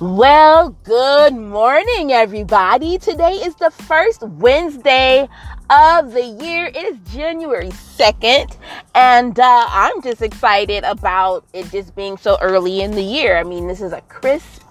Well, good morning, everybody. Today is the first Wednesday of the year. It is January 2nd, and uh, I'm just excited about it just being so early in the year. I mean, this is a crisp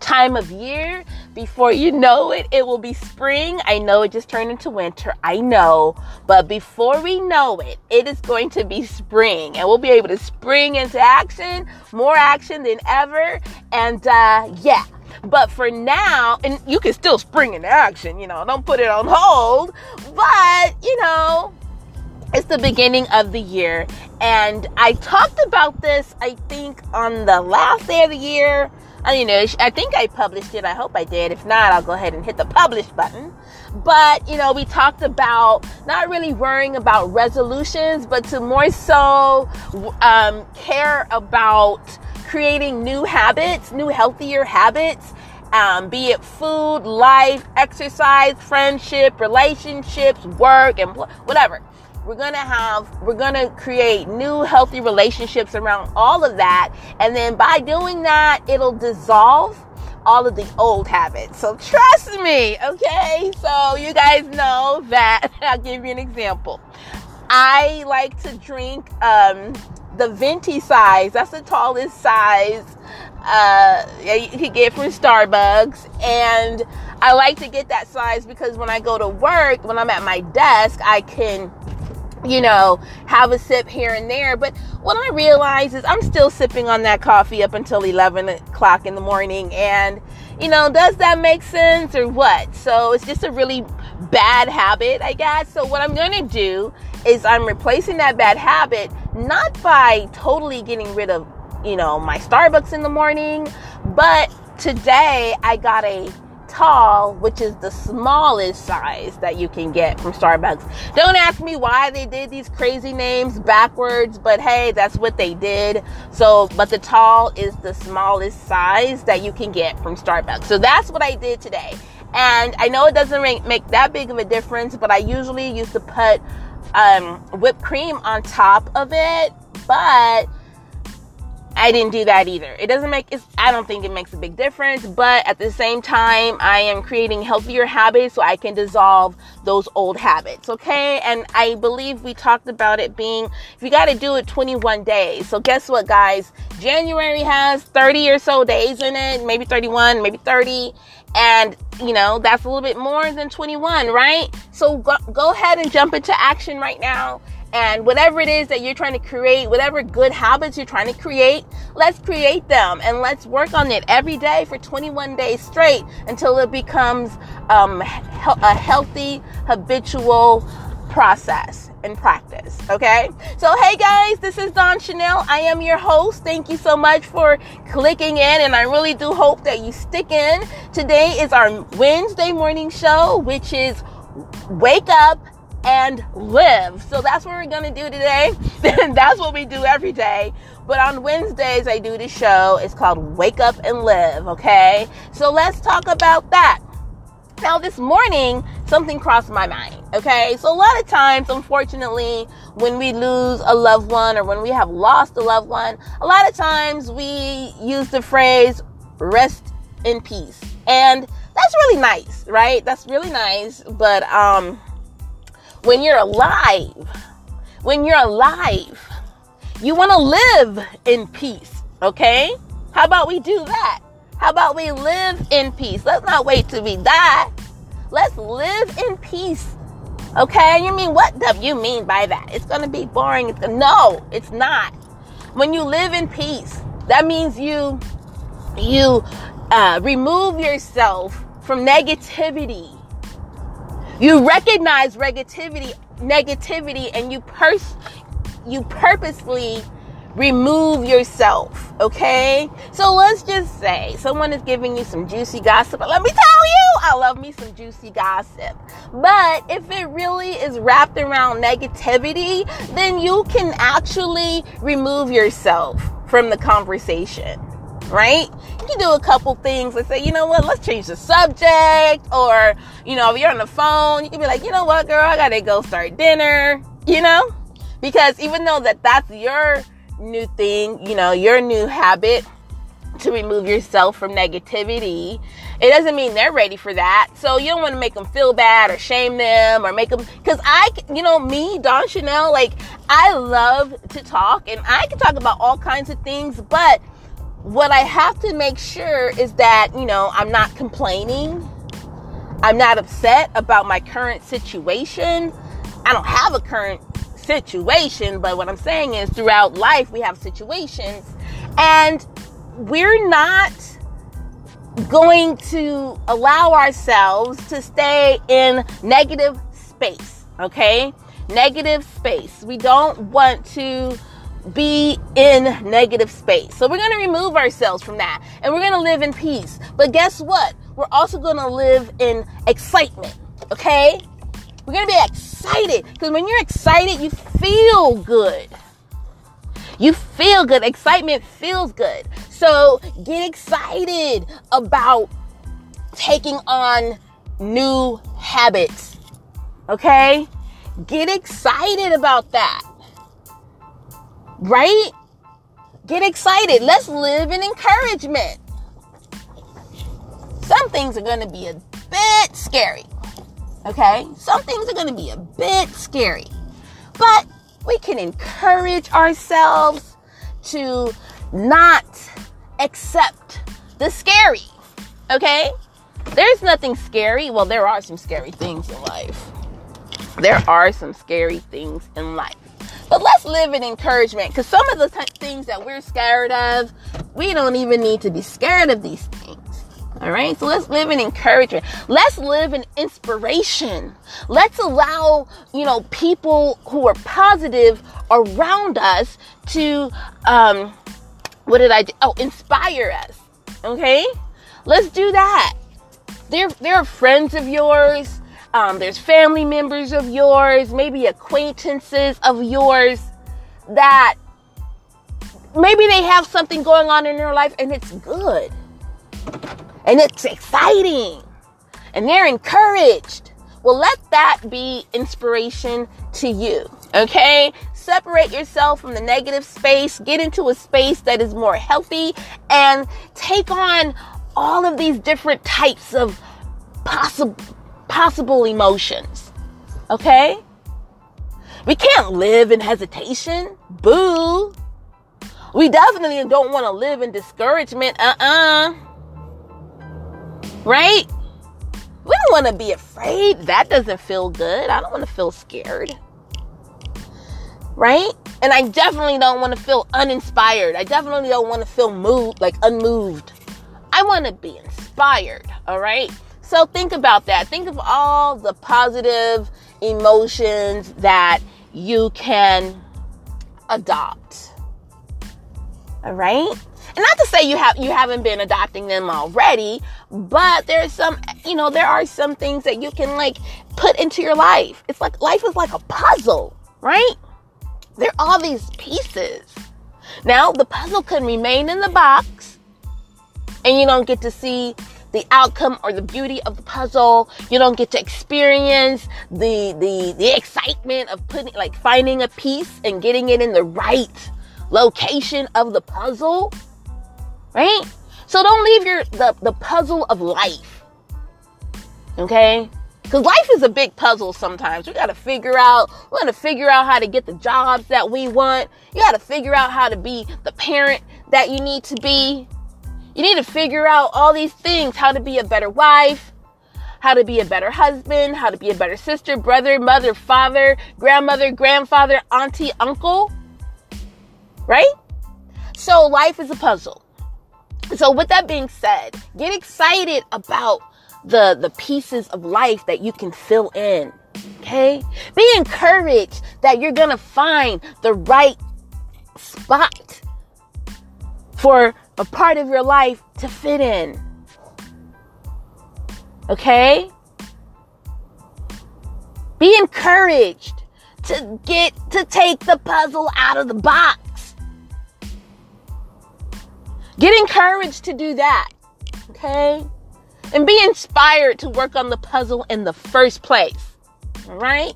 time of year. Before you know it, it will be spring. I know it just turned into winter. I know. But before we know it, it is going to be spring and we'll be able to spring into action, more action than ever. And uh, yeah. But for now, and you can still spring into action, you know, don't put it on hold. But, you know, it's the beginning of the year. And I talked about this, I think, on the last day of the year I you know, I think I published it. I hope I did. If not, I'll go ahead and hit the publish button. But, you know, we talked about not really worrying about resolutions, but to more so um, care about creating new habits, new healthier habits. Um, be it food, life, exercise, friendship, relationships, work, and whatever we're going to have we're going to create new healthy relationships around all of that. And then by doing that it'll dissolve all of the old habits. So trust me okay? So you guys know that i'll give you an example. I like to drink um, the venti size. That's the tallest size uh, you can get from starbucks. And i like to get that size because when i go to work when i'm at my desk i can you know, have a sip here and there. But what I realize is I'm still sipping on that coffee up until 11 o'clock in the morning. And, you know, does that make sense or what? So it's just a really bad habit, I guess. So what I'm going to do is I'm replacing that bad habit not by totally getting rid of, you know, my Starbucks in the morning, but today I got a tall, which is the smallest size that you can get from Starbucks. Don't ask me why they did these crazy names backwards, but hey, that's what they did. So, but the tall is the smallest size that you can get from Starbucks. So that's what I did today. And I know it doesn't make, that big of a difference, but I usually used to put um, whipped cream on top of it. But I didn't do that either. It doesn't make it, I don't think it makes a big difference, but at the same time, I am creating healthier habits so I can dissolve those old habits, okay? And I believe we talked about it being if you got to do it 21 days. So guess what, guys? January has 30 or so days in it, maybe 31, maybe 30. And, you know, that's a little bit more than 21, right? So go, go ahead and jump into action right now and whatever it is that you're trying to create, whatever good habits you're trying to create, let's create them and let's work on it every day for 21 days straight until it becomes um, a healthy, habitual process and practice. Okay. So, hey guys, this is Dawn Chanel. I am your host. Thank you so much for clicking in, and I really do hope that you stick in. Today is our Wednesday morning show, which is Wake Up and live. So that's what we're going to do today. that's what we do every day. But on Wednesdays, I do the show. It's called Wake Up and Live. Okay. So let's talk about that. Now, this morning, something crossed my mind. Okay. So a lot of times, unfortunately, when we lose a loved one or when we have lost a loved one, a lot of times we use the phrase rest in peace. And that's really nice, right? That's really nice. But, um, when you're alive, when you're alive, you want to live in peace, okay? How about we do that? How about we live in peace? Let's not wait till we die. Let's live in peace. Okay? You mean what do you mean by that? It's going to be boring. It's gonna, no, it's not. When you live in peace, that means you you uh, remove yourself from negativity you recognize negativity, negativity, and you pers- you purposely remove yourself. Okay, so let's just say someone is giving you some juicy gossip. Let me tell you, I love me some juicy gossip. But if it really is wrapped around negativity, then you can actually remove yourself from the conversation right? You can do a couple things. Let's say, you know what, let's change the subject. Or, you know, if you're on the phone, you can be like, you know what, girl, I gotta go start dinner, you know? Because even though that that's your new thing, you know, your new habit, to remove yourself from negativity. It doesn't mean they're ready for that. So you don't want to make them feel bad or shame them or make them, cause I, you know, me, Dawn Chanel, like I love to talk and I can talk about all kinds of things, but what I have to make sure is that, you know, I'm not complaining. I'm not upset about my current situation. I don't have a current situation, but what I'm saying is throughout life we have situations and we're not going to allow ourselves to stay in negative space, okay? Negative space. We don't want to be in negative space. So we're going to remove ourselves from that and we're going to live in peace. But guess what? We're also going to live in excitement, okay? We're going to be excited because when you're excited, you feel good. You feel good. Excitement feels good. So get excited about taking on new habits. Okay? Get excited about that. Right? Get excited. Let's live in encouragement. Some things are going to be a bit scary. Okay? Some things are going to be a bit scary. But we can encourage ourselves to not accept the scary. Okay? There's nothing scary. Well, there are some scary things in life. There are some scary things in life. But let's live in encouragement because some of the t- things that we're scared of, we don't even need to be scared of these things. All right. So let's live in encouragement. Let's live in inspiration. Let's allow, you know, people who are positive around us to, um, what did I do? Oh, inspire us. Okay. Let's do that. They're, they're friends of yours. Um, there's family members of yours, maybe acquaintances of yours that maybe they have something going on in their life and it's good and it's exciting and they're encouraged. Well, let that be inspiration to you. Okay? Separate yourself from the negative space, get into a space that is more healthy, and take on all of these different types of possible possible emotions. Okay? We can't live in hesitation. Boo. We definitely don't want to live in discouragement. Uh-uh right? We don't want to be afraid. That doesn't feel good. I don't want to feel scared. Right? And I definitely don't want to feel uninspired. I definitely don't want to feel moved, like unmoved. I want to be inspired. All right? So think about that. Think of all the positive emotions that you can adopt. All right? And not to say you have you haven't been adopting them already, but there's some, you know, there are some things that you can like put into your life. It's like life is like a puzzle, right? There are all these pieces. Now, the puzzle can remain in the box and you don't get to see the outcome or the beauty of the puzzle. You don't get to experience the the the excitement of putting like finding a piece and getting it in the right location of the puzzle. Right? So don't leave your the, the puzzle of life. Okay? Because life is a big puzzle sometimes. We gotta figure out, we gotta figure out how to get the jobs that we want. You gotta figure out how to be the parent that you need to be. You need to figure out all these things, how to be a better wife, how to be a better husband, how to be a better sister, brother, mother, father, grandmother, grandfather, auntie, uncle. Right? So life is a puzzle. So with that being said, get excited about the the pieces of life that you can fill in. Okay? Be encouraged that you're going to find the right spot for a part of your life to fit in. Okay? Be encouraged to get to take the puzzle out of the box. Get encouraged to do that. Okay? And be inspired to work on the puzzle in the first place. All right?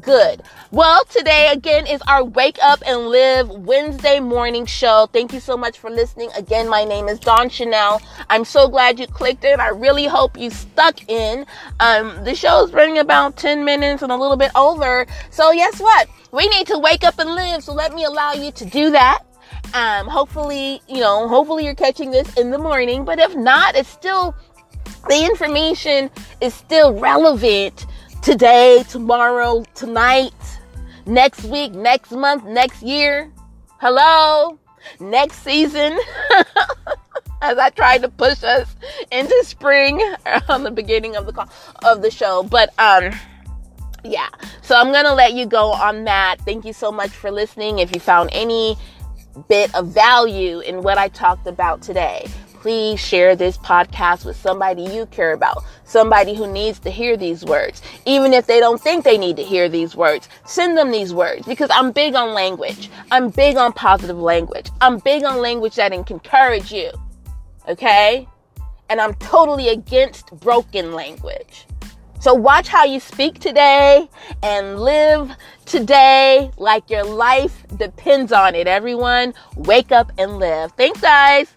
Good. Well, today again is our Wake Up and Live Wednesday morning show. Thank you so much for listening. Again, my name is Dawn Chanel. I'm so glad you clicked in. I really hope you stuck in. Um, the show is running about 10 minutes and a little bit over. So guess what? We need to wake up and live. So let me allow you to do that. Um, hopefully, you know, hopefully you're catching this in the morning, but if not, it's still, the information is still relevant today, tomorrow, tonight, next week, next month, next year. Hello? Next season. As I tried to push us into spring on the beginning of the call, of the show, but um yeah. So I'm going to let you go on that. Thank you so much for listening. If you found any bit of value in what I talked about today, please share this podcast with somebody you care about, somebody who needs to hear these words. Even if they don't think they need to hear these words, send them these words because I'm big on language. I'm big on positive language. I'm big on language that can encourage you. Okay? And I'm totally against broken language. So watch how you speak today and live today like your life depends on it. Everyone, wake up and live. Thanks, guys.